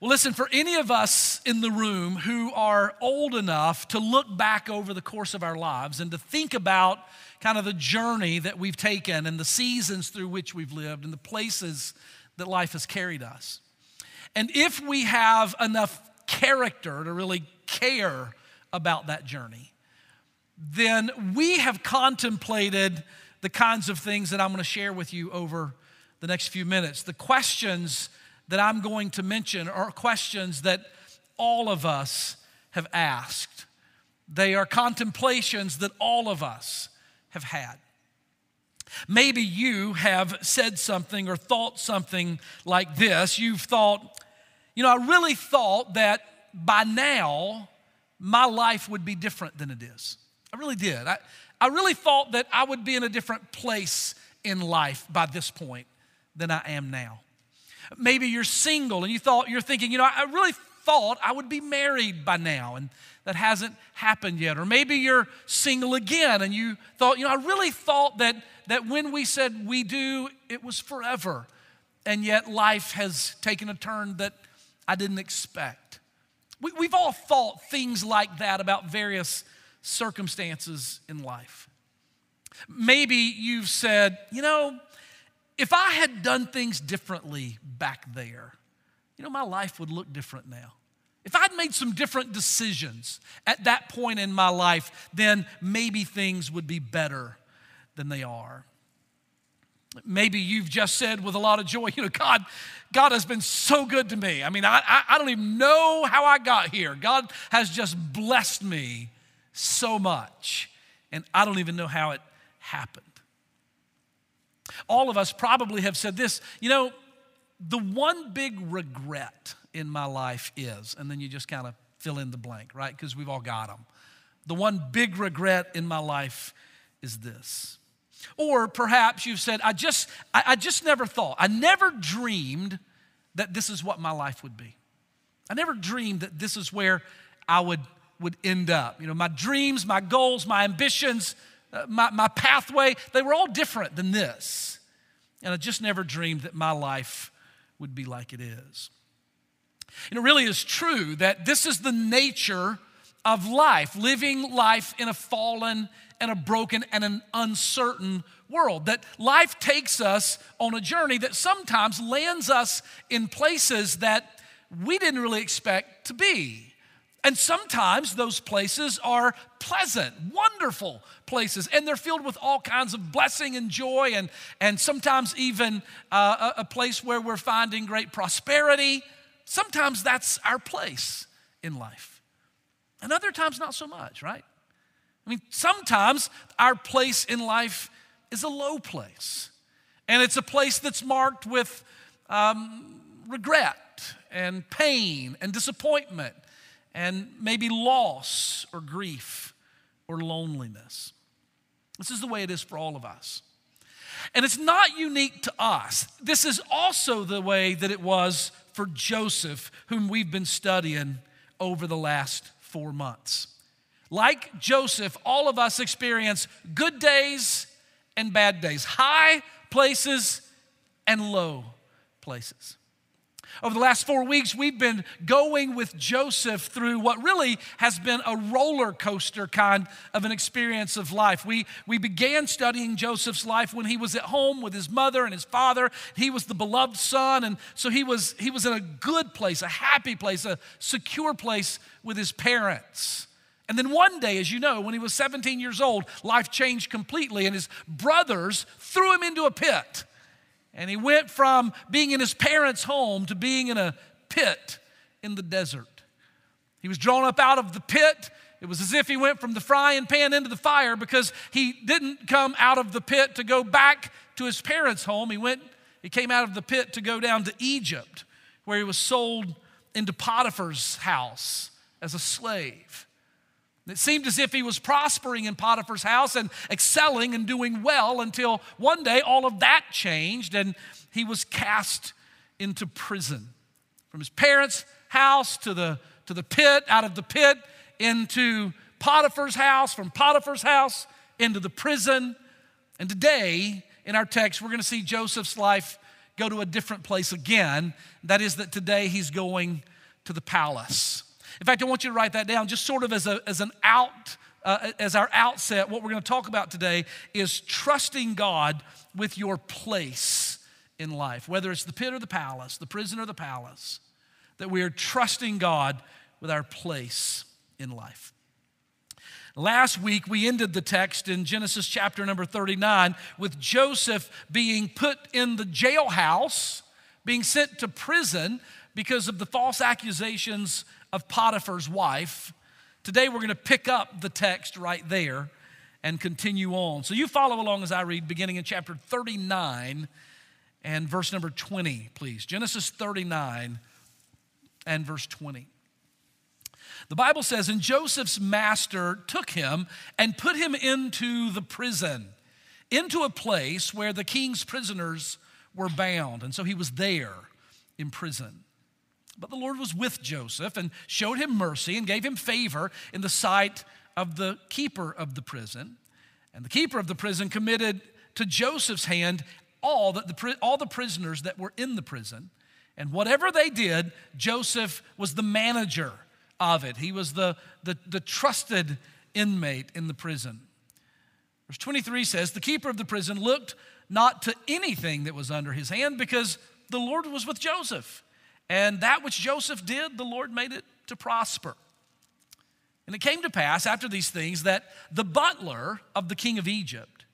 Well, listen, for any of us in the room who are old enough to look back over the course of our lives and to think about kind of the journey that we've taken and the seasons through which we've lived and the places that life has carried us. And if we have enough character to really care about that journey, then we have contemplated the kinds of things that I'm going to share with you over the next few minutes. The questions that I'm going to mention are questions that all of us have asked. They are contemplations that all of us have had. Maybe you have said something or thought something like this. You've thought, you know, I really thought that by now my life would be different than it is. I really did. I, I really thought that I would be in a different place in life by this point than I am now. Maybe you're single and you thought, you're thinking, you know, I really thought I would be married by now, and that hasn't happened yet. Or maybe you're single again and you thought, you know, I really thought that, that when we said we do, it was forever. And yet life has taken a turn that I didn't expect. We, we've all thought things like that about various circumstances in life. Maybe you've said, you know, if I had done things differently back there, you know, my life would look different now. If I'd made some different decisions at that point in my life, then maybe things would be better than they are. Maybe you've just said with a lot of joy, you know, God, God has been so good to me. I mean, I, I, I don't even know how I got here. God has just blessed me so much, and I don't even know how it happened. All of us probably have said this, you know, the one big regret in my life is, and then you just kind of fill in the blank, right? Because we've all got them. The one big regret in my life is this. Or perhaps you've said, I just, I, I just never thought, I never dreamed that this is what my life would be. I never dreamed that this is where I would, would end up. You know, my dreams, my goals, my ambitions, Uh, my, my pathway, they were all different than this. And I just never dreamed that my life would be like it is. And it really is true that this is the nature of life, living life in a fallen and a broken and an uncertain world. That life takes us on a journey that sometimes lands us in places that we didn't really expect to be. And sometimes those places are pleasant, wonderful places, and they're filled with all kinds of blessing and joy, and, and sometimes even uh, a, a place where we're finding great prosperity. Sometimes that's our place in life. And other times, not so much, right? I mean, sometimes our place in life is a low place, and it's a place that's marked with um, regret and pain and disappointment and maybe loss or grief or loneliness. This is the way it is for all of us. And it's not unique to us. This is also the way that it was for Joseph, whom we've been studying over the last four months. Like Joseph, all of us experience good days and bad days, high places and low places. Over the last four weeks, we've been going with Joseph through what really has been a roller coaster kind of an experience of life. We, we began studying Joseph's life when he was at home with his mother and his father. He was the beloved son, and so he was, he was in a good place, a happy place, a secure place with his parents. And then one day, as you know, when he was 17 years old, life changed completely, and his brothers threw him into a pit. And he went from being in his parents' home to being in a pit in the desert. He was drawn up out of the pit. It was as if he went from the frying pan into the fire because he didn't come out of the pit to go back to his parents' home. He went, he came out of the pit to go down to Egypt, where he was sold into Potiphar's house as a slave. It seemed as if he was prospering in Potiphar's house and excelling and doing well until one day all of that changed and he was cast into prison. From his parents' house to the, to the pit, out of the pit into Potiphar's house, from Potiphar's house into the prison. And today, in our text, we're going to see Joseph's life go to a different place again. That is, that today he's going to the palace. In fact, I want you to write that down just sort of as, a, as an out. Uh, as our outset, what we're going to talk about today is trusting God with your place in life, whether it's the pit or the palace, the prison or the palace, that we are trusting God with our place in life. Last week, we ended the text in Genesis chapter number 39 with Joseph being put in the jailhouse, being sent to prison because of the false accusations of Potiphar's wife. Today, we're going to pick up the text right there and continue on. So, you follow along as I read, beginning in chapter 39 and verse number 20, please. Genesis 39 and verse 20. The Bible says, And Joseph's master took him and put him into the prison, into a place where the king's prisoners were bound. And so he was there in prison. But the Lord was with Joseph and showed him mercy and gave him favor in the sight of the keeper of the prison. And the keeper of the prison committed to Joseph's hand all, the, all the prisoners that were in the prison. And whatever they did, Joseph was the manager of it. He was the, the, the trusted inmate in the prison. Verse 23 says, The keeper of the prison looked not to anything that was under his hand because the Lord was with Joseph. And that which Joseph did, the Lord made it to prosper. And it came to pass after these things that the butler of the king of Egypt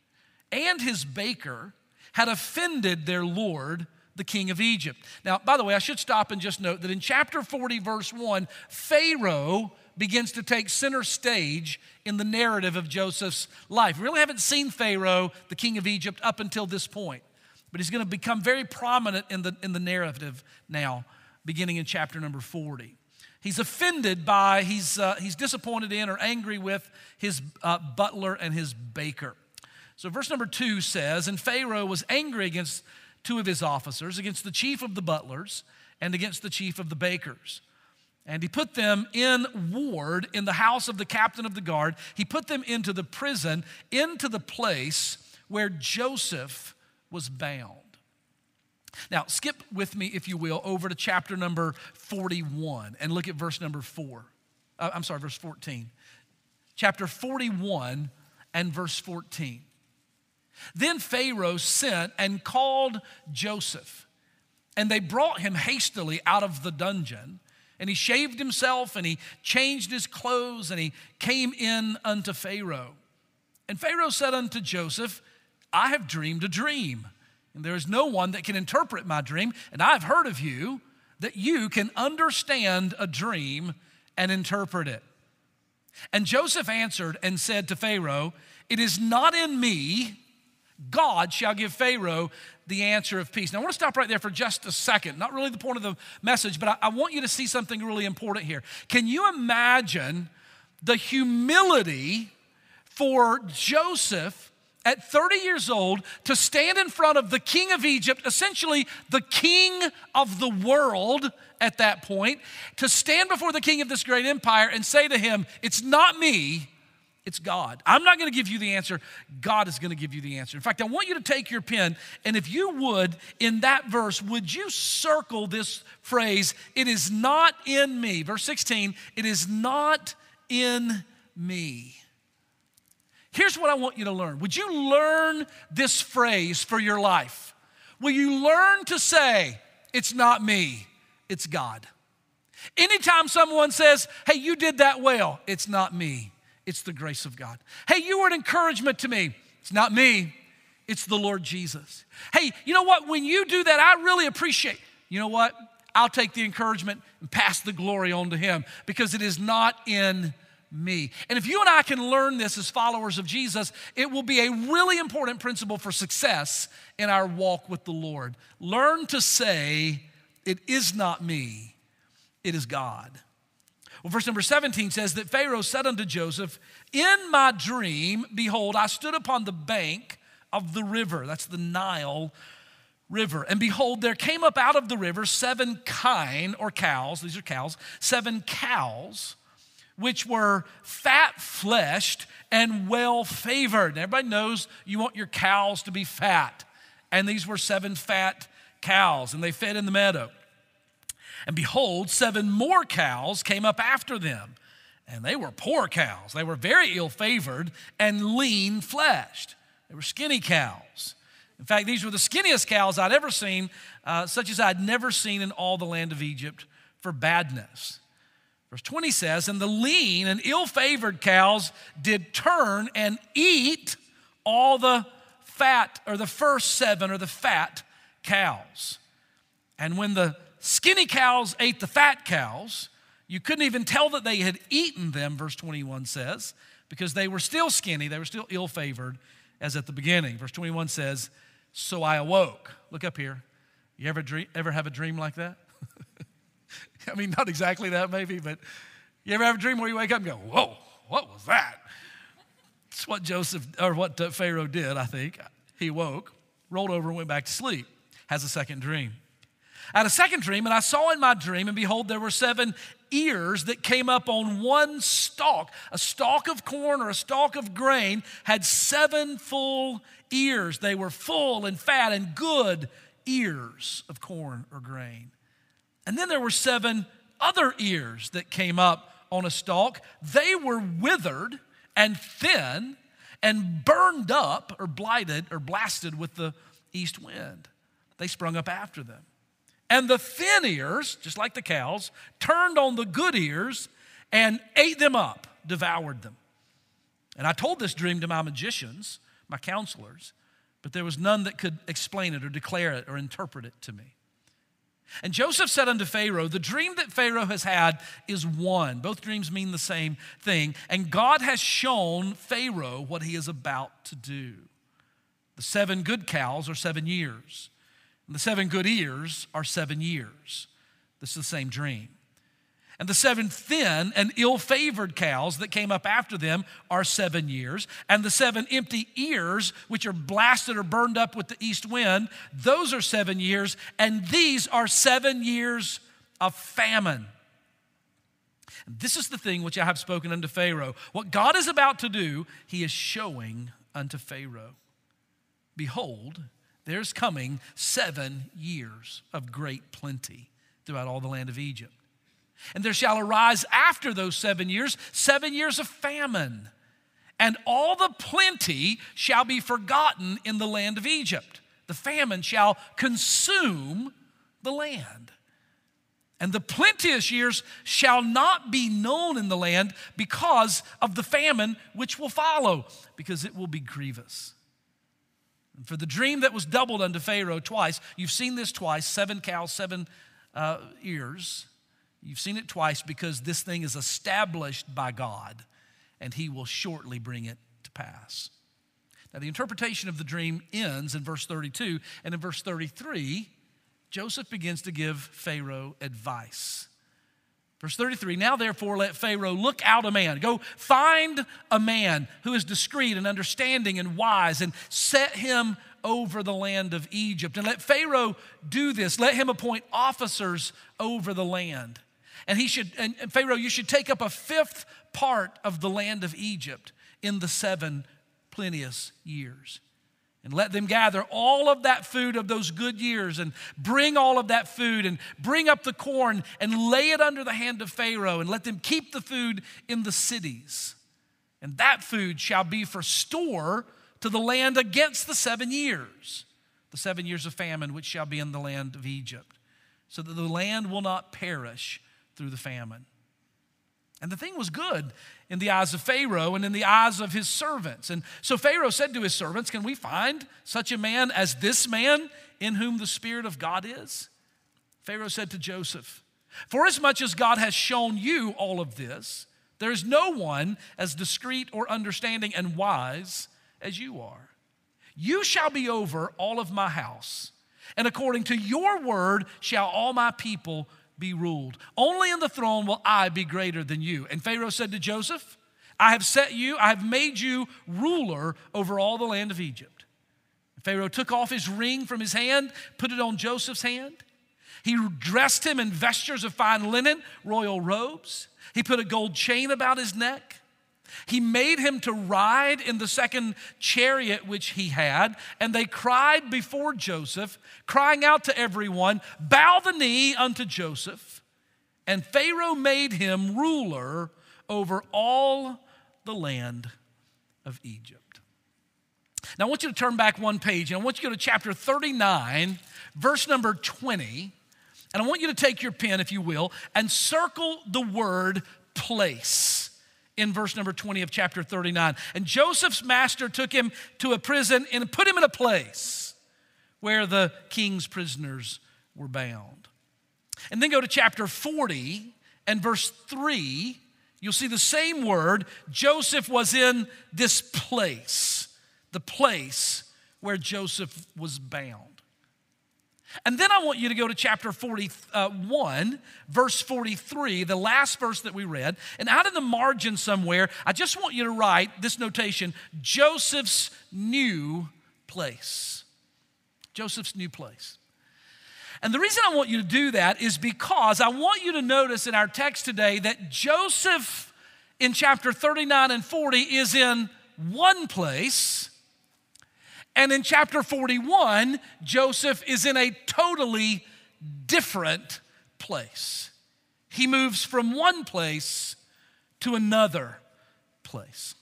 and his baker had offended their Lord the king of Egypt. Now, by the way, I should stop and just note that in chapter 40, verse 1, Pharaoh begins to take center stage in the narrative of Joseph's life. We really haven't seen Pharaoh, the king of Egypt, up until this point, but he's going to become very prominent in the, in the narrative now, beginning in chapter number 40. He's offended by, he's, uh, he's disappointed in or angry with his uh, butler and his baker. So, verse number two says, And Pharaoh was angry against two of his officers, against the chief of the butlers and against the chief of the bakers. And he put them in ward in the house of the captain of the guard. He put them into the prison, into the place where Joseph was bound. Now, skip with me, if you will, over to chapter number 41 and look at verse number 4. Uh, I'm sorry, verse 14. Chapter 41 and verse 14. Then Pharaoh sent and called Joseph, and they brought him hastily out of the dungeon. And he shaved himself and he changed his clothes and he came in unto Pharaoh. And Pharaoh said unto Joseph, I have dreamed a dream, and there is no one that can interpret my dream. And I've heard of you that you can understand a dream and interpret it. And Joseph answered and said to Pharaoh, It is not in me God shall give Pharaoh the answer of peace. Now, I want to stop right there for just a second. Not really the point of the message, but I, I want you to see something really important here. Can you imagine the humility for Joseph? At 30 years old, to stand in front of the king of Egypt, essentially the king of the world at that point, to stand before the king of this great empire and say to him, It's not me, it's God. I'm not going to give you the answer. God is going to give you the answer. In fact, I want you to take your pen, and if you would, in that verse, would you circle this phrase, it is not in me? Verse 16, it is not in me. Here's what I want you to learn. Would you learn this phrase for your life? Will you learn to say, it's not me, it's God? Anytime someone says, hey, you did that well, it's not me it's the grace of God. Hey, you were an encouragement to me. It's not me, it's the Lord Jesus. Hey, you know what? When you do that, I really appreciate. You know what? I'll take the encouragement and pass the glory on to Him because it is not in me. And if you and I can learn this as followers of Jesus, it will be a really important principle for success in our walk with the Lord. Learn to say, It is not me, it is God. Well, verse number 17 says that Pharaoh said unto Joseph, In my dream, behold, I stood upon the bank of the river. That's the Nile river. And behold, there came up out of the river seven kine or cows, these are cows, seven cows, which were fat fleshed and well favored. everybody knows you want your cows to be fat. And these were seven fat cows, and they fed in the meadow. And behold, seven more cows came up after them. And they were poor cows. They were very ill favored and lean fleshed. They were skinny cows. In fact, these were the skinniest cows I'd ever seen, uh, such as I'd never seen in all the land of Egypt for badness. Verse 20 says, And the lean and ill favored cows did turn and eat all the fat, or the first seven, or the fat cows. And when the skinny cows ate the fat cows, you couldn't even tell that they had eaten them, verse 21 says, because they were still skinny, they were still ill favored as at the beginning. Verse 21 says, So I awoke. Look up here. You ever, dream, ever have a dream like that? I mean, not exactly that, maybe, but you ever have a dream where you wake up and go, Whoa, what was that? It's what Joseph, or what uh, Pharaoh did, I think. He woke, rolled over, and went back to sleep. Has a second dream. I had a second dream, and I saw in my dream, and behold, there were seven ears that came up on one stalk. A stalk of corn or a stalk of grain had seven full ears. They were full and fat and good ears of corn or grain. And then there were seven other ears that came up on a stalk. They were withered and thin and burned up or blighted or blasted with the east wind. They sprung up after them. And the thin ears, just like the cows, turned on the good ears and ate them up, devoured them. And I told this dream to my magicians, my counselors, but there was none that could explain it or declare it or interpret it to me. And Joseph said unto Pharaoh, The dream that Pharaoh has had is one. Both dreams mean the same thing. And God has shown Pharaoh what he is about to do. The seven good cows are seven years. And the seven good ears are seven years. This is the same dream. And the seven thin and ill favored cows that came up after them are seven years. And the seven empty ears, which are blasted or burned up with the east wind, those are seven years. And these are seven years of famine. This is the thing which I have spoken unto Pharaoh. What God is about to do, he is showing unto Pharaoh. Behold, there's coming seven years of great plenty throughout all the land of Egypt. And there shall arise after those seven years, seven years of famine. And all the plenty shall be forgotten in the land of Egypt. The famine shall consume the land. And the plenteous years shall not be known in the land because of the famine which will follow, because it will be grievous. And for the dream that was doubled unto Pharaoh twice, you've seen this twice seven cows, seven uh, ears. You've seen it twice because this thing is established by God and he will shortly bring it to pass. Now, the interpretation of the dream ends in verse 32, and in verse 33, Joseph begins to give Pharaoh advice. Verse 33 Now therefore let Pharaoh look out a man. Go find a man who is discreet and understanding and wise and set him over the land of Egypt. And let Pharaoh do this. Let him appoint officers over the land. And he should, and Pharaoh, you should take up a fifth part of the land of Egypt in the seven plenteous years and let them gather all of that food of those good years and bring all of that food and bring up the corn and lay it under the hand of Pharaoh and let them keep the food in the cities. And that food shall be for store to the land against the seven years, the seven years of famine which shall be in the land of Egypt, so that the land will not perish through the famine. And the thing was good in the eyes of Pharaoh and in the eyes of his servants. And so Pharaoh said to his servants, Can we find such a man as this man in whom the Spirit of God is? Pharaoh said to Joseph, Forasmuch as God has shown you all of this, there is no one as discreet or understanding and wise as you are. You shall be over all of my house, and according to your word shall all my people be ruled. Only in the throne will I be greater than you. And Pharaoh said to Joseph, I have set you, I have made you ruler over all the land of Egypt. Pharaoh took off his ring from his hand, put it on Joseph's hand. He dressed him in vestures of fine linen, royal robes. He put a gold chain about his neck. He made him to ride in the second chariot which he had, and they cried before Joseph, crying out to everyone, Bow the knee unto Joseph. And Pharaoh made him ruler over all the land of Egypt. Now, I want you to turn back one page, and I want you to go to chapter 39, verse number 20. And I want you to take your pen, if you will, and circle the word place in verse number 20 of chapter 39. And Joseph's master took him to a prison and put him in a place where the king's prisoners were bound. And then go to chapter 40 and verse 3. You'll see the same word. Joseph was in this place, the place where Joseph was bound. And then I want you to go to chapter 41, uh, verse 43, the last verse that we read. And out in the margin somewhere, I just want you to write this notation Joseph's new place. Joseph's new place. And the reason I want you to do that is because I want you to notice in our text today that Joseph in chapter 39 and 40 is in one place and in chapter 41, Joseph is in a totally different place. He moves from one place to another place.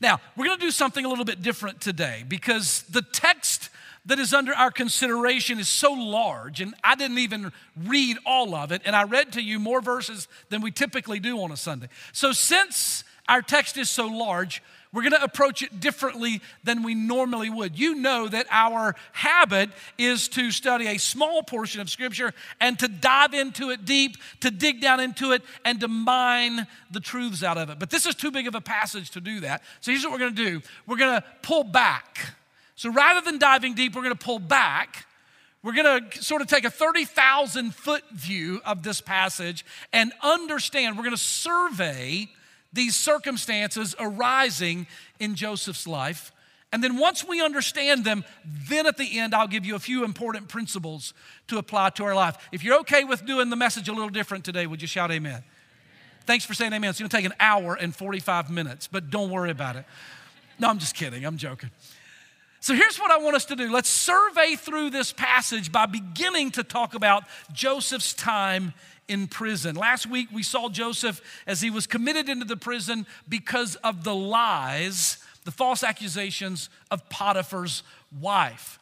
Now, we're going to do something a little bit different today because the text that is under our consideration is so large, and I didn't even read all of it, and I read to you more verses than we typically do on a Sunday. So, since our text is so large, we're going to approach it differently than we normally would. You know that our habit is to study a small portion of Scripture and to dive into it deep, to dig down into it, and to mine the truths out of it. But this is too big of a passage to do that. So here's what we're going to do we're going to pull back. So rather than diving deep, we're going to pull back. We're going to sort of take a 30,000 foot view of this passage and understand, we're going to survey these circumstances arising in Joseph's life. And then once we understand them, then at the end, I'll give you a few important principles to apply to our life. If you're okay with doing the message a little different today, would you shout amen? amen. Thanks for saying amen. It's gonna take an hour and 45 minutes, but don't worry about it. No, I'm just kidding, I'm joking. So here's what I want us to do. Let's survey through this passage by beginning to talk about Joseph's time in prison. Last week we saw Joseph as he was committed into the prison because of the lies, the false accusations of Potiphar's wife.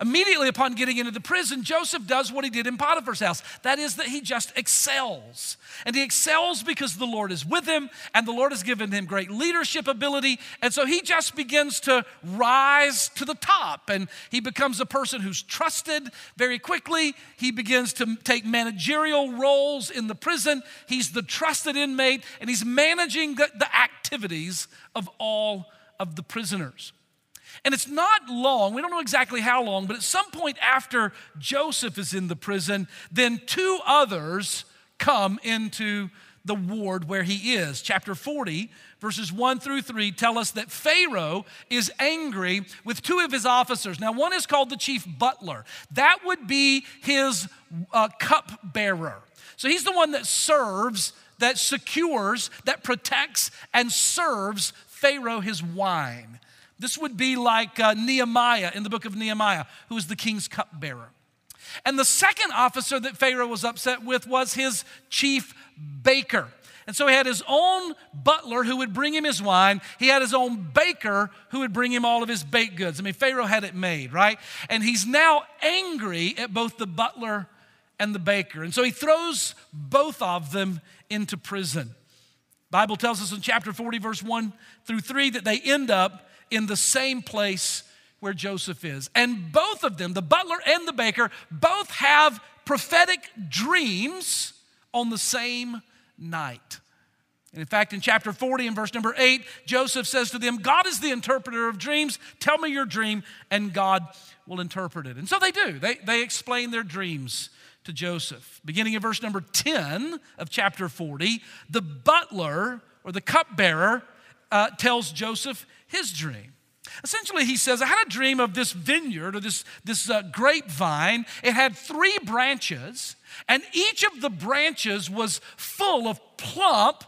Immediately upon getting into the prison, Joseph does what he did in Potiphar's house. That is, that he just excels. And he excels because the Lord is with him and the Lord has given him great leadership ability. And so he just begins to rise to the top and he becomes a person who's trusted very quickly. He begins to take managerial roles in the prison. He's the trusted inmate and he's managing the, the activities of all of the prisoners. And it's not long, we don't know exactly how long, but at some point after Joseph is in the prison, then two others come into the ward where he is. Chapter 40, verses 1 through 3 tell us that Pharaoh is angry with two of his officers. Now, one is called the chief butler, that would be his uh, cup bearer. So he's the one that serves, that secures, that protects, and serves Pharaoh his wine. This would be like uh, Nehemiah in the book of Nehemiah, who was the king's cupbearer. And the second officer that Pharaoh was upset with was his chief baker. And so he had his own butler who would bring him his wine. He had his own baker who would bring him all of his baked goods. I mean, Pharaoh had it made, right? And he's now angry at both the butler and the baker. And so he throws both of them into prison. Bible tells us in chapter 40 verse 1 through 3 that they end up in the same place where Joseph is. And both of them, the butler and the baker, both have prophetic dreams on the same night. And in fact, in chapter 40 and verse number 8, Joseph says to them, God is the interpreter of dreams. Tell me your dream, and God will interpret it. And so they do. They, they explain their dreams to Joseph. Beginning in verse number 10 of chapter 40, the butler or the cupbearer uh, tells Joseph his dream. Essentially, he says, I had a dream of this vineyard or this, this uh, grapevine. It had three branches, and each of the branches was full of plump,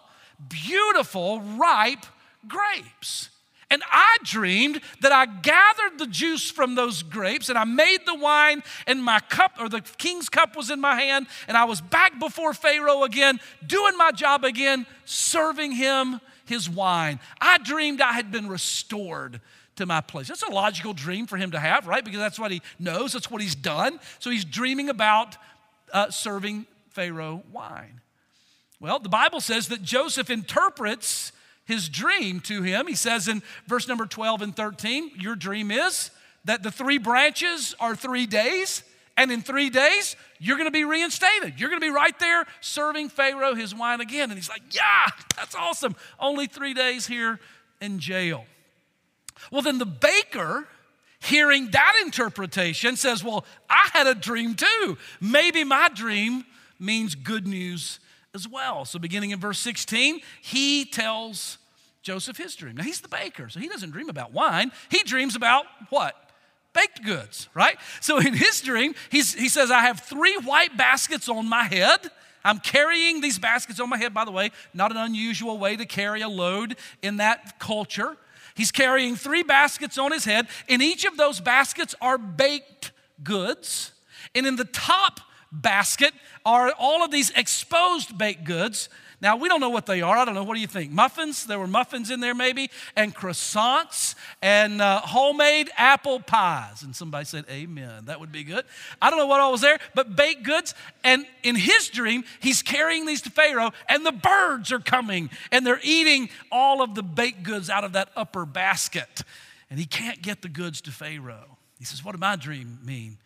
beautiful, ripe grapes. And I dreamed that I gathered the juice from those grapes and I made the wine, and my cup, or the king's cup, was in my hand, and I was back before Pharaoh again, doing my job again, serving him his wine. I dreamed I had been restored to my place. That's a logical dream for him to have, right? Because that's what he knows, that's what he's done. So he's dreaming about uh, serving Pharaoh wine. Well, the Bible says that Joseph interprets his dream to him. He says in verse number 12 and 13, Your dream is that the three branches are three days, and in three days, you're gonna be reinstated. You're gonna be right there serving Pharaoh his wine again. And he's like, Yeah, that's awesome. Only three days here in jail. Well, then the baker, hearing that interpretation, says, Well, I had a dream too. Maybe my dream means good news as well. So, beginning in verse 16, he tells Joseph his dream. Now, he's the baker, so he doesn't dream about wine. He dreams about what? Baked goods, right? So, in his dream, he says, I have three white baskets on my head. I'm carrying these baskets on my head, by the way, not an unusual way to carry a load in that culture. He's carrying three baskets on his head. In each of those baskets are baked goods. And in the top basket are all of these exposed baked goods. Now, we don't know what they are. I don't know. What do you think? Muffins? There were muffins in there, maybe, and croissants and uh, homemade apple pies. And somebody said, Amen. That would be good. I don't know what all was there, but baked goods. And in his dream, he's carrying these to Pharaoh, and the birds are coming and they're eating all of the baked goods out of that upper basket. And he can't get the goods to Pharaoh. He says, What did my dream mean?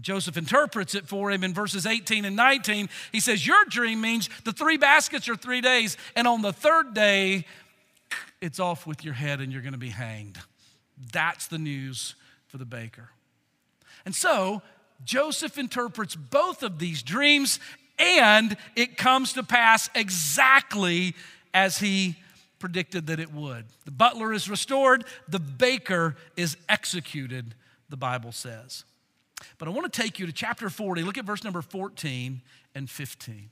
Joseph interprets it for him in verses 18 and 19. He says, Your dream means the three baskets are three days, and on the third day, it's off with your head and you're going to be hanged. That's the news for the baker. And so, Joseph interprets both of these dreams, and it comes to pass exactly as he predicted that it would. The butler is restored, the baker is executed, the Bible says. But I want to take you to chapter 40. Look at verse number 14 and 15.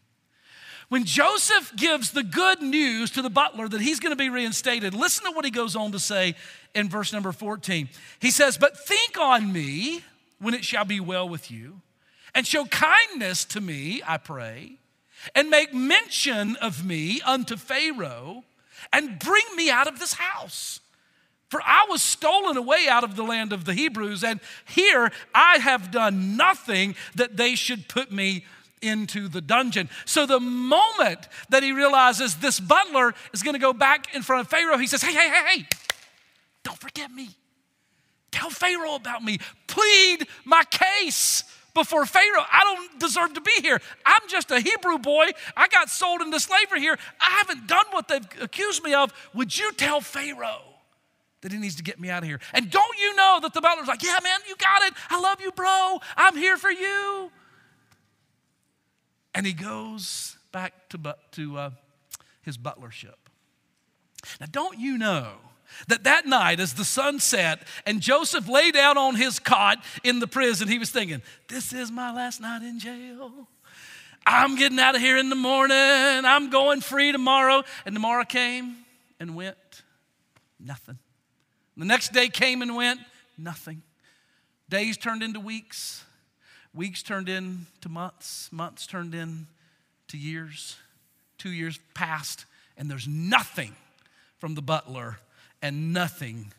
When Joseph gives the good news to the butler that he's going to be reinstated, listen to what he goes on to say in verse number 14. He says, But think on me when it shall be well with you, and show kindness to me, I pray, and make mention of me unto Pharaoh, and bring me out of this house. For I was stolen away out of the land of the Hebrews, and here I have done nothing that they should put me into the dungeon. So the moment that he realizes this butler is going to go back in front of Pharaoh, he says, Hey, hey, hey, hey, don't forget me. Tell Pharaoh about me. Plead my case before Pharaoh. I don't deserve to be here. I'm just a Hebrew boy. I got sold into slavery here. I haven't done what they've accused me of. Would you tell Pharaoh? That he needs to get me out of here. And don't you know that the butler's like, yeah, man, you got it. I love you, bro. I'm here for you. And he goes back to, to uh, his butlership. Now, don't you know that that night, as the sun set and Joseph lay down on his cot in the prison, he was thinking, This is my last night in jail. I'm getting out of here in the morning. I'm going free tomorrow. And tomorrow came and went. Nothing. The next day came and went, nothing. Days turned into weeks, weeks turned into months, months turned into years. Two years passed, and there's nothing from the butler and nothing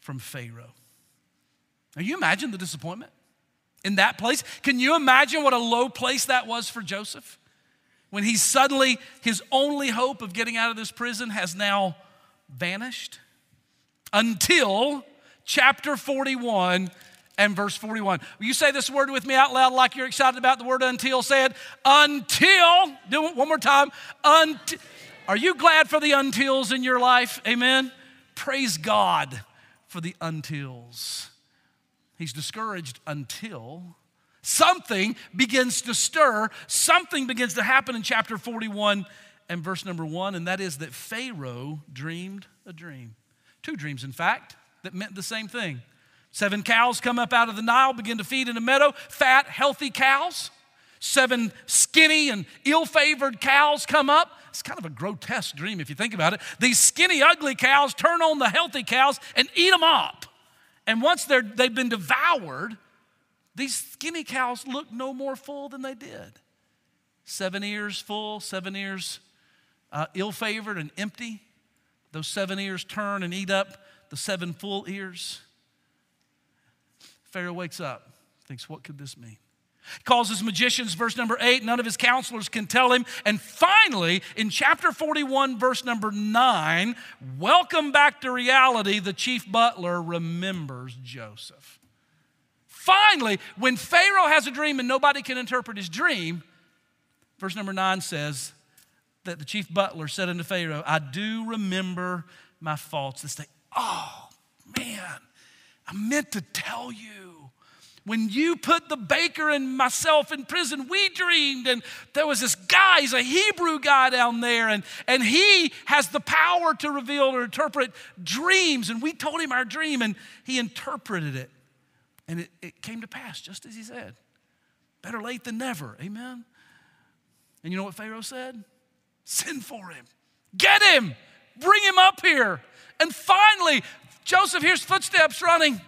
from Pharaoh. Now, you imagine the disappointment in that place? Can you imagine what a low place that was for Joseph? When he suddenly, his only hope of getting out of this prison has now vanished until chapter 41 and verse 41. Will you say this word with me out loud like you're excited about the word until? Say it. Until, do it one more time. Until. Are you glad for the untils in your life? Amen. Praise God for the untils. He's discouraged until something begins to stir, something begins to happen in chapter 41 and verse number 1, and that is that Pharaoh dreamed a dream. Two dreams, in fact, that meant the same thing. Seven cows come up out of the Nile, begin to feed in a meadow, fat, healthy cows. seven skinny and ill favored cows come up. It's kind of a grotesque dream if you think about it. These skinny, ugly cows turn on the healthy cows and eat them up. And once they're, they've been devoured, these skinny cows look no more full than they did. Seven ears full, seven ears uh, ill favored and empty. Those seven ears turn and eat up the seven full ears. Pharaoh wakes up, thinks, what could this mean? calls his magicians, verse number eight. None of his counselors can tell him. And finally, in chapter 41, verse number nine, welcome back to reality, the chief butler remembers Joseph. Finally, when Pharaoh has a dream and nobody can interpret his dream, verse number nine says that the chief butler said unto Pharaoh, I do remember my faults this day. Oh, man, I meant to tell you when you put the baker and myself in prison, we dreamed, and there was this guy, he's a Hebrew guy down there, and, and he has the power to reveal or interpret dreams. And we told him our dream, and he interpreted it. And it, it came to pass just as he said. Better late than never. Amen. And you know what Pharaoh said? Send for him. Get him. Bring him up here. And finally, Joseph hears footsteps running.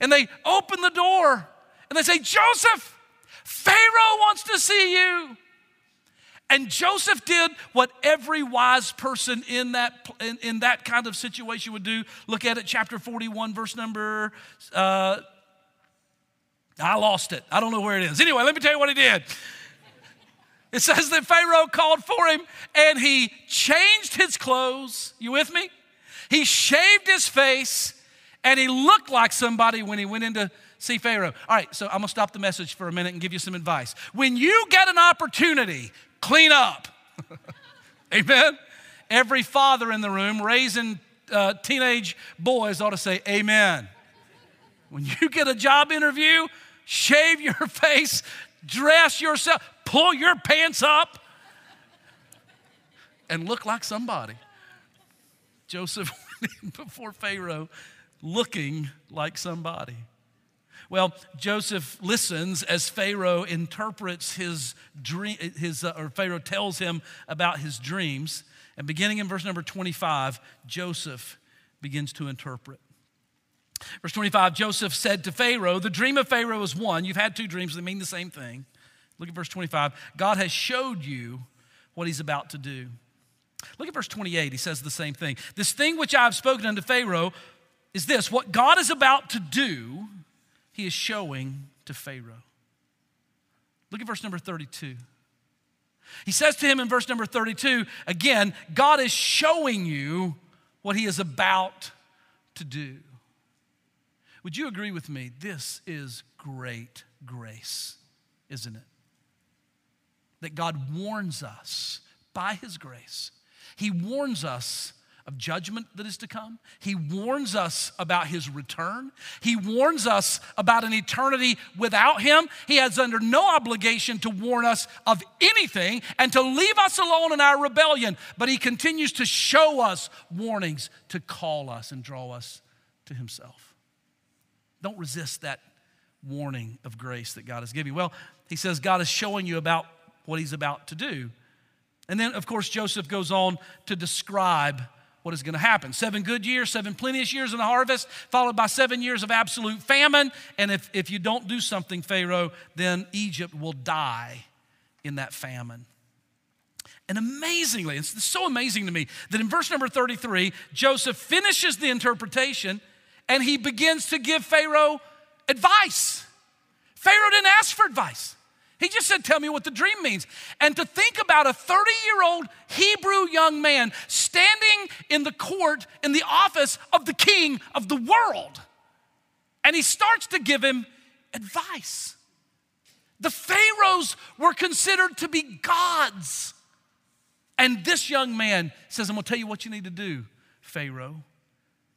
And they open the door and they say, Joseph, Pharaoh wants to see you. And Joseph did what every wise person in that, in, in, that kind of situation would do. Look at it, chapter 41, verse number. Uh, I lost it. I don't know where it is. Anyway, let me tell you what he did. It says that Pharaoh called for him and he changed his clothes. You with me? He shaved his face and he looked like somebody when he went into see Pharaoh. All right, so I'm gonna stop the message for a minute and give you some advice. When you get an opportunity, clean up. Amen? Every father in the room raising uh, teenage boys ought to say, Amen. When you get a job interview, shave your face, dress yourself, pull your pants up, and look like somebody. Joseph before Pharaoh looking like somebody. Well, Joseph listens as Pharaoh interprets his dream, his, uh, or Pharaoh tells him about his dreams. And beginning in verse number 25, Joseph begins to interpret. Verse 25, Joseph said to Pharaoh, The dream of Pharaoh is one. You've had two dreams, they mean the same thing. Look at verse 25. God has showed you what he's about to do. Look at verse 28. He says the same thing. This thing which I have spoken unto Pharaoh is this what God is about to do he is showing to Pharaoh. Look at verse number 32. He says to him in verse number 32 again, God is showing you what he is about to do. Would you agree with me? This is great grace, isn't it? That God warns us by his grace. He warns us of judgment that is to come. He warns us about his return. He warns us about an eternity without him. He has under no obligation to warn us of anything and to leave us alone in our rebellion, but he continues to show us warnings to call us and draw us to himself. Don't resist that warning of grace that God has given you. Well, he says God is showing you about what he's about to do. And then, of course, Joseph goes on to describe what is going to happen. Seven good years, seven plenteous years in the harvest, followed by seven years of absolute famine. And if, if you don't do something, Pharaoh, then Egypt will die in that famine. And amazingly, it's so amazing to me that in verse number 33, Joseph finishes the interpretation and he begins to give Pharaoh advice. Pharaoh didn't ask for advice. He just said, Tell me what the dream means. And to think about a 30 year old Hebrew young man standing in the court in the office of the king of the world. And he starts to give him advice. The Pharaohs were considered to be gods. And this young man says, I'm gonna tell you what you need to do, Pharaoh.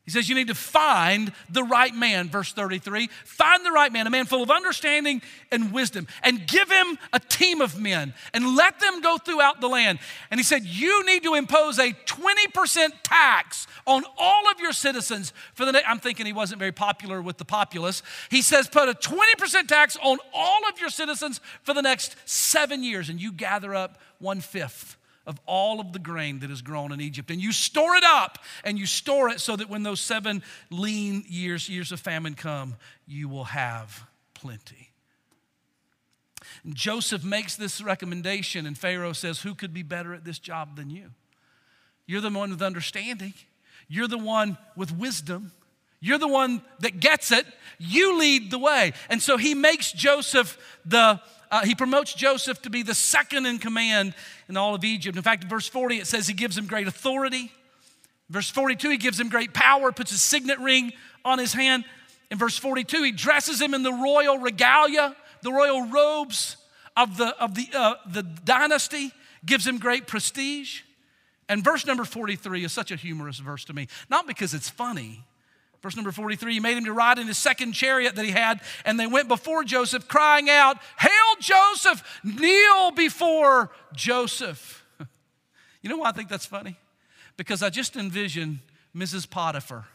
He says you need to find the right man, verse 33. Find the right man, a man full of understanding and wisdom, and give him a team of men and let them go throughout the land. And he said, You need to impose a 20% tax on all of your citizens for the next. I'm thinking he wasn't very popular with the populace. He says, Put a 20% tax on all of your citizens for the next seven years, and you gather up one fifth of all of the grain that is grown in Egypt. And you store it up, and you store it so that when those seven lean years, years of famine come, you will have plenty. And Joseph makes this recommendation, and Pharaoh says, Who could be better at this job than you? You're the one with understanding, you're the one with wisdom. You're the one that gets it. You lead the way. And so he makes Joseph the uh, he promotes Joseph to be the second in command in all of Egypt. In fact, in verse 40, it says he gives him great authority. Verse 42, he gives him great power, puts a signet ring on his hand. In verse 42, he dresses him in the royal regalia, the royal robes of the, of the, uh, the dynasty, gives him great prestige. And verse number 43 is such a humorous verse to me, not because it's funny, Verse number 43 He made him to ride in his second chariot that he had, and they went before Joseph, crying out, Hail Joseph! Kneel before Joseph. You know why I think that's funny? Because I just envision Mrs. Potiphar.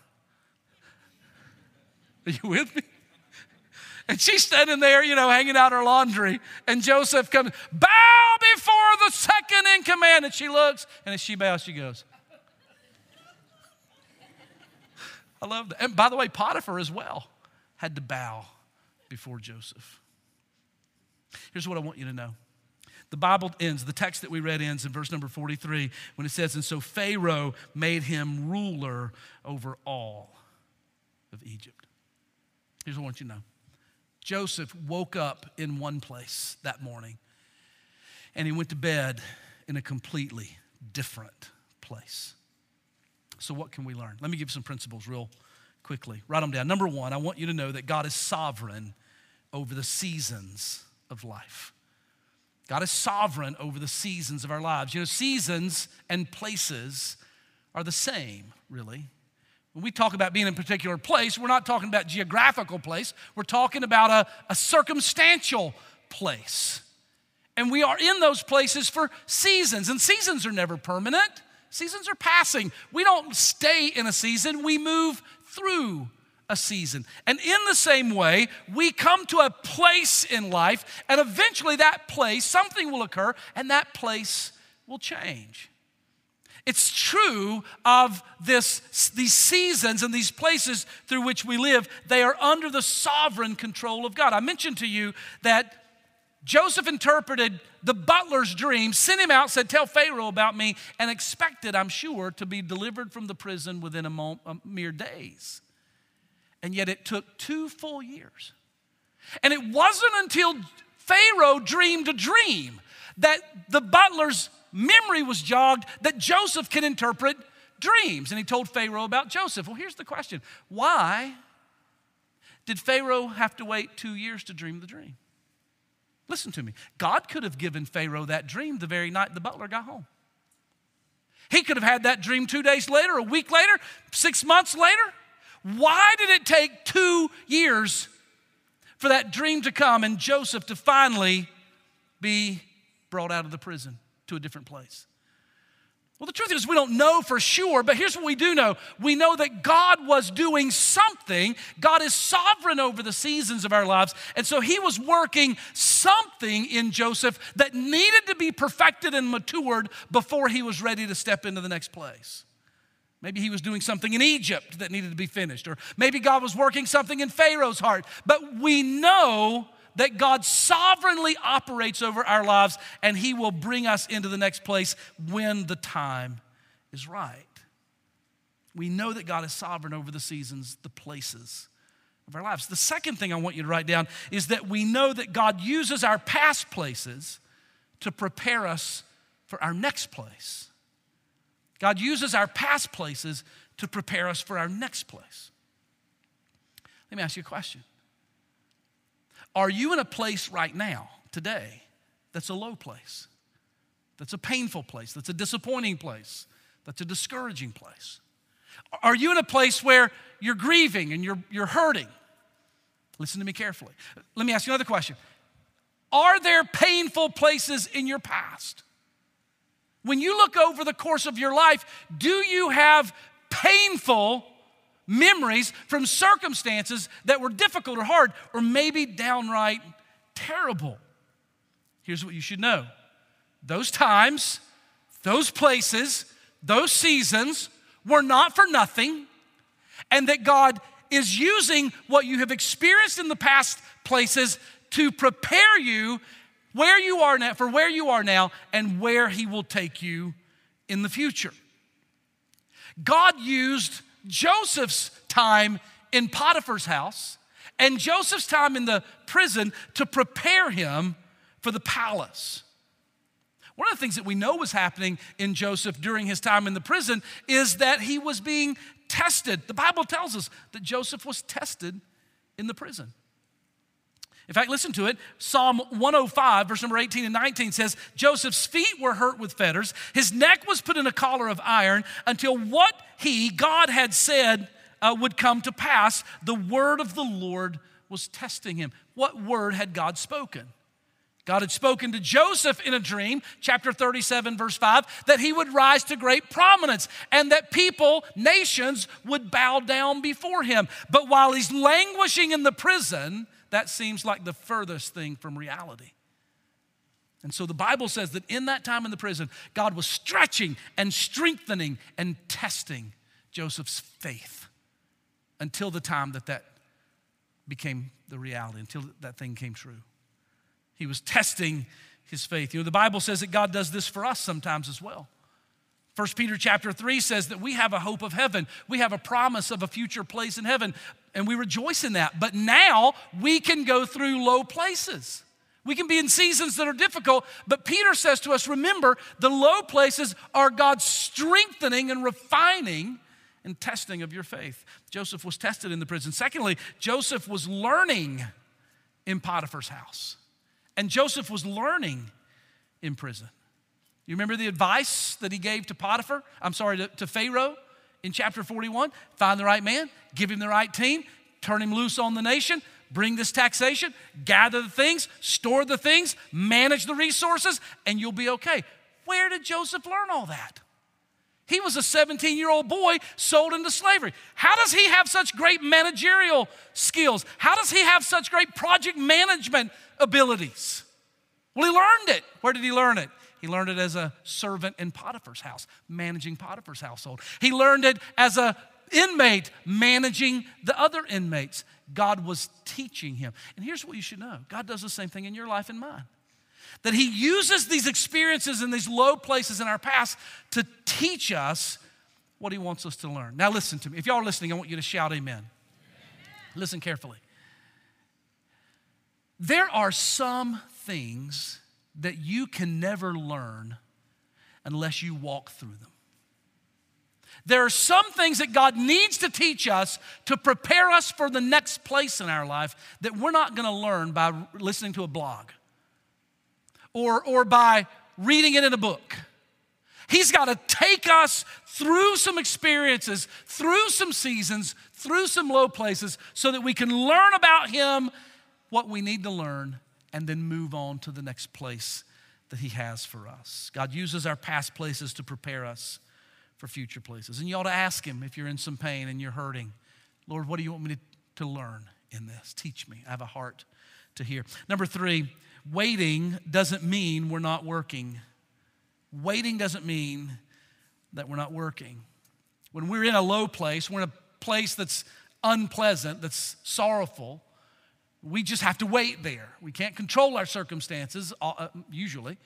Are you with me? And she's standing there, you know, hanging out her laundry. And Joseph comes, bow before the second in command. And she looks, and as she bows, she goes, I love that. And by the way, Potiphar as well had to bow before Joseph. Here's what I want you to know. The Bible ends, the text that we read ends in verse number 43 when it says, And so Pharaoh made him ruler over all of Egypt. Here's what I want you to know Joseph woke up in one place that morning, and he went to bed in a completely different place. So, what can we learn? Let me give some principles real quickly. Write them down. Number one, I want you to know that God is sovereign over the seasons of life. God is sovereign over the seasons of our lives. You know, seasons and places are the same, really. When we talk about being in a particular place, we're not talking about geographical place, we're talking about a, a circumstantial place. And we are in those places for seasons, and seasons are never permanent. Seasons are passing. We don't stay in a season, we move through a season. And in the same way, we come to a place in life, and eventually that place, something will occur, and that place will change. It's true of this, these seasons and these places through which we live. They are under the sovereign control of God. I mentioned to you that Joseph interpreted the butler's dream, sent him out, said, Tell Pharaoh about me, and expected, I'm sure, to be delivered from the prison within a, a mere days. And yet it took two full years. And it wasn't until Pharaoh dreamed a dream that the butler's memory was jogged that Joseph can interpret dreams. And he told Pharaoh about Joseph. Well, here's the question why did Pharaoh have to wait two years to dream the dream? Listen to me. God could have given Pharaoh that dream the very night the butler got home. He could have had that dream two days later, a week later, six months later. Why did it take two years for that dream to come and Joseph to finally be brought out of the prison to a different place? Well, the truth is, we don't know for sure, but here's what we do know. We know that God was doing something. God is sovereign over the seasons of our lives. And so he was working something in Joseph that needed to be perfected and matured before he was ready to step into the next place. Maybe he was doing something in Egypt that needed to be finished, or maybe God was working something in Pharaoh's heart. But we know that God sovereignly operates over our lives and He will bring us into the next place when the time is right. We know that God is sovereign over the seasons, the places of our lives. The second thing I want you to write down is that we know that God uses our past places to prepare us for our next place. God uses our past places to prepare us for our next place. Let me ask you a question are you in a place right now, today, that's a low place, that's a painful place, that's a disappointing place, that's a discouraging place? Are you in a place where you're grieving and you're, you're hurting? Listen to me carefully. Let me ask you another question Are there painful places in your past? When you look over the course of your life, do you have painful memories from circumstances that were difficult or hard, or maybe downright terrible. Here's what you should know those times, those places, those seasons were not for nothing, and that God is using what you have experienced in the past places to prepare you where you are now for where you are now and where he will take you in the future. God used Joseph's time in Potiphar's house and Joseph's time in the prison to prepare him for the palace. One of the things that we know was happening in Joseph during his time in the prison is that he was being tested. The Bible tells us that Joseph was tested in the prison. In fact, listen to it. Psalm 105, verse number 18 and 19 says, Joseph's feet were hurt with fetters, his neck was put in a collar of iron until what he, God, had said uh, would come to pass. The word of the Lord was testing him. What word had God spoken? God had spoken to Joseph in a dream, chapter 37, verse 5, that he would rise to great prominence and that people, nations, would bow down before him. But while he's languishing in the prison, that seems like the furthest thing from reality. And so the Bible says that in that time in the prison, God was stretching and strengthening and testing Joseph's faith until the time that that became the reality, until that thing came true. He was testing his faith. You know, the Bible says that God does this for us sometimes as well. 1 Peter chapter 3 says that we have a hope of heaven. We have a promise of a future place in heaven and we rejoice in that. But now we can go through low places. We can be in seasons that are difficult, but Peter says to us remember, the low places are God's strengthening and refining and testing of your faith. Joseph was tested in the prison. Secondly, Joseph was learning in Potiphar's house, and Joseph was learning in prison. You remember the advice that he gave to Potiphar? I'm sorry, to, to Pharaoh? In chapter 41 find the right man, give him the right team, turn him loose on the nation, bring this taxation, gather the things, store the things, manage the resources, and you'll be okay. Where did Joseph learn all that? He was a 17 year old boy sold into slavery. How does he have such great managerial skills? How does he have such great project management abilities? Well, he learned it. Where did he learn it? He learned it as a servant in Potiphar's house, managing Potiphar's household. He learned it as a inmate managing the other inmates. God was teaching him. And here's what you should know God does the same thing in your life and mine. That He uses these experiences in these low places in our past to teach us what He wants us to learn. Now, listen to me. If y'all are listening, I want you to shout amen. amen. Listen carefully. There are some things that you can never learn unless you walk through them. There are some things that God needs to teach us to prepare us for the next place in our life that we're not going to learn by listening to a blog or, or by reading it in a book. He's got to take us through some experiences, through some seasons, through some low places, so that we can learn about Him what we need to learn and then move on to the next place that He has for us. God uses our past places to prepare us for future places. And you ought to ask Him if you're in some pain and you're hurting, Lord, what do you want me to, to learn in this? Teach me. I have a heart to hear. Number three, waiting doesn't mean we're not working. Waiting doesn't mean that we're not working. When we're in a low place, we're in a place that's unpleasant, that's sorrowful, we just have to wait there. We can't control our circumstances, uh, uh, usually.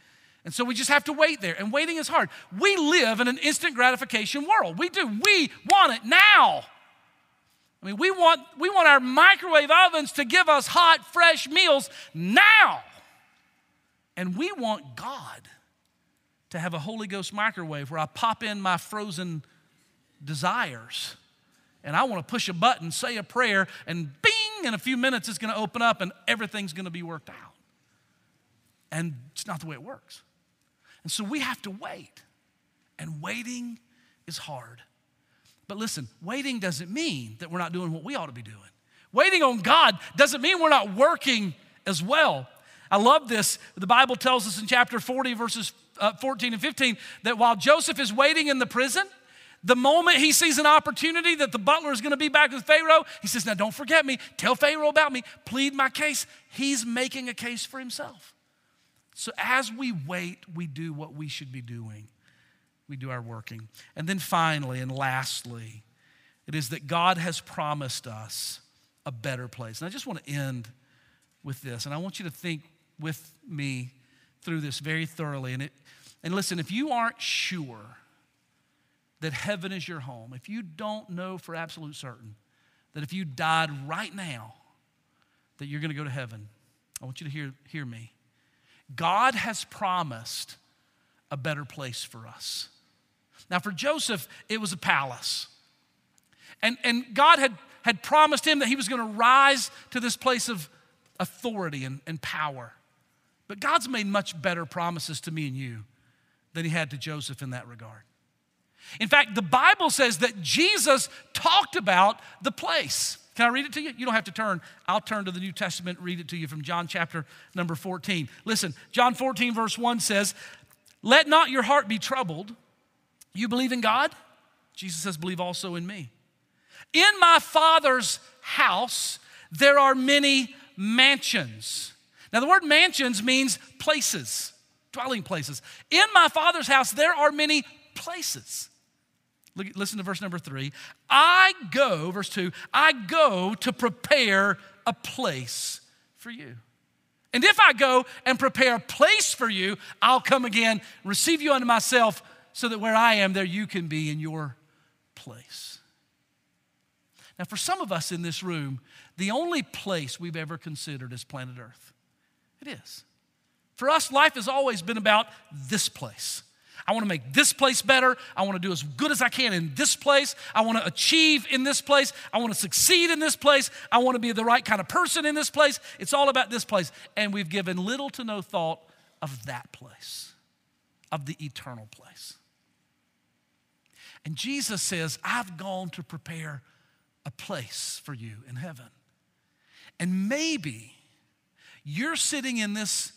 And so we just have to wait there. And waiting is hard. We live in an instant gratification world. We do. We want it now. I mean, we want, we want our microwave ovens to give us hot, fresh meals now. And we want God to have a Holy Ghost microwave where I pop in my frozen desires and I want to push a button, say a prayer, and bing, in a few minutes it's going to open up and everything's going to be worked out. And it's not the way it works. And so we have to wait. And waiting is hard. But listen, waiting doesn't mean that we're not doing what we ought to be doing. Waiting on God doesn't mean we're not working as well. I love this. The Bible tells us in chapter 40, verses uh, 14 and 15, that while Joseph is waiting in the prison, the moment he sees an opportunity that the butler is going to be back with Pharaoh, he says, Now don't forget me. Tell Pharaoh about me. Plead my case. He's making a case for himself. So as we wait, we do what we should be doing. We do our working. And then finally and lastly, it is that God has promised us a better place. And I just want to end with this. And I want you to think with me through this very thoroughly. And, it, and listen, if you aren't sure that heaven is your home, if you don't know for absolute certain that if you died right now, that you're going to go to heaven, I want you to hear, hear me. God has promised a better place for us. Now, for Joseph, it was a palace. And, and God had, had promised him that he was going to rise to this place of authority and, and power. But God's made much better promises to me and you than he had to Joseph in that regard. In fact, the Bible says that Jesus talked about the place. Can I read it to you? You don't have to turn. I'll turn to the New Testament, read it to you from John chapter number 14. Listen, John 14, verse 1 says, Let not your heart be troubled. You believe in God? Jesus says, Believe also in me. In my Father's house, there are many mansions. Now, the word mansions means places, dwelling places. In my Father's house, there are many places. Look, listen to verse number three. I go, verse two, I go to prepare a place for you. And if I go and prepare a place for you, I'll come again, receive you unto myself, so that where I am, there you can be in your place. Now, for some of us in this room, the only place we've ever considered is planet Earth. It is. For us, life has always been about this place. I want to make this place better. I want to do as good as I can in this place. I want to achieve in this place. I want to succeed in this place. I want to be the right kind of person in this place. It's all about this place. And we've given little to no thought of that place, of the eternal place. And Jesus says, I've gone to prepare a place for you in heaven. And maybe you're sitting in this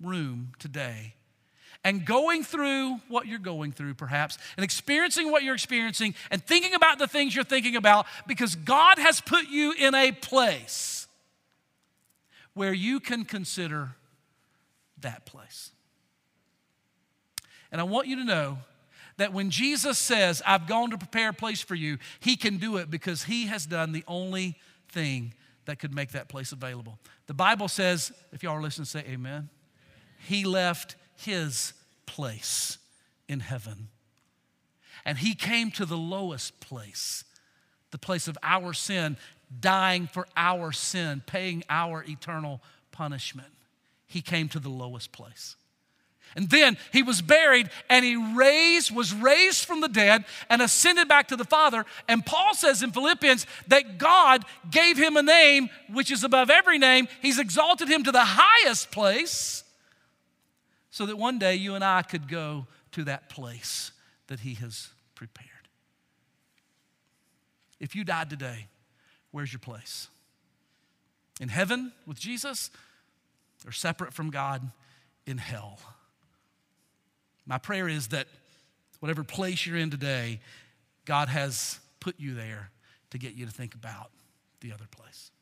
room today and going through what you're going through, perhaps, and experiencing what you're experiencing, and thinking about the things you're thinking about, because God has put you in a place where you can consider that place. And I want you to know that when Jesus says, I've gone to prepare a place for you, he can do it because he has done the only thing that could make that place available. The Bible says, if y'all are listening, say amen. He left his place in heaven. And he came to the lowest place, the place of our sin, dying for our sin, paying our eternal punishment. He came to the lowest place. And then he was buried and he raised, was raised from the dead and ascended back to the Father. And Paul says in Philippians that God gave him a name which is above every name. He's exalted him to the highest place so that one day you and I could go to that place that He has prepared. If you died today, where's your place? In heaven with Jesus or separate from God in hell? My prayer is that whatever place you're in today, God has put you there to get you to think about the other place.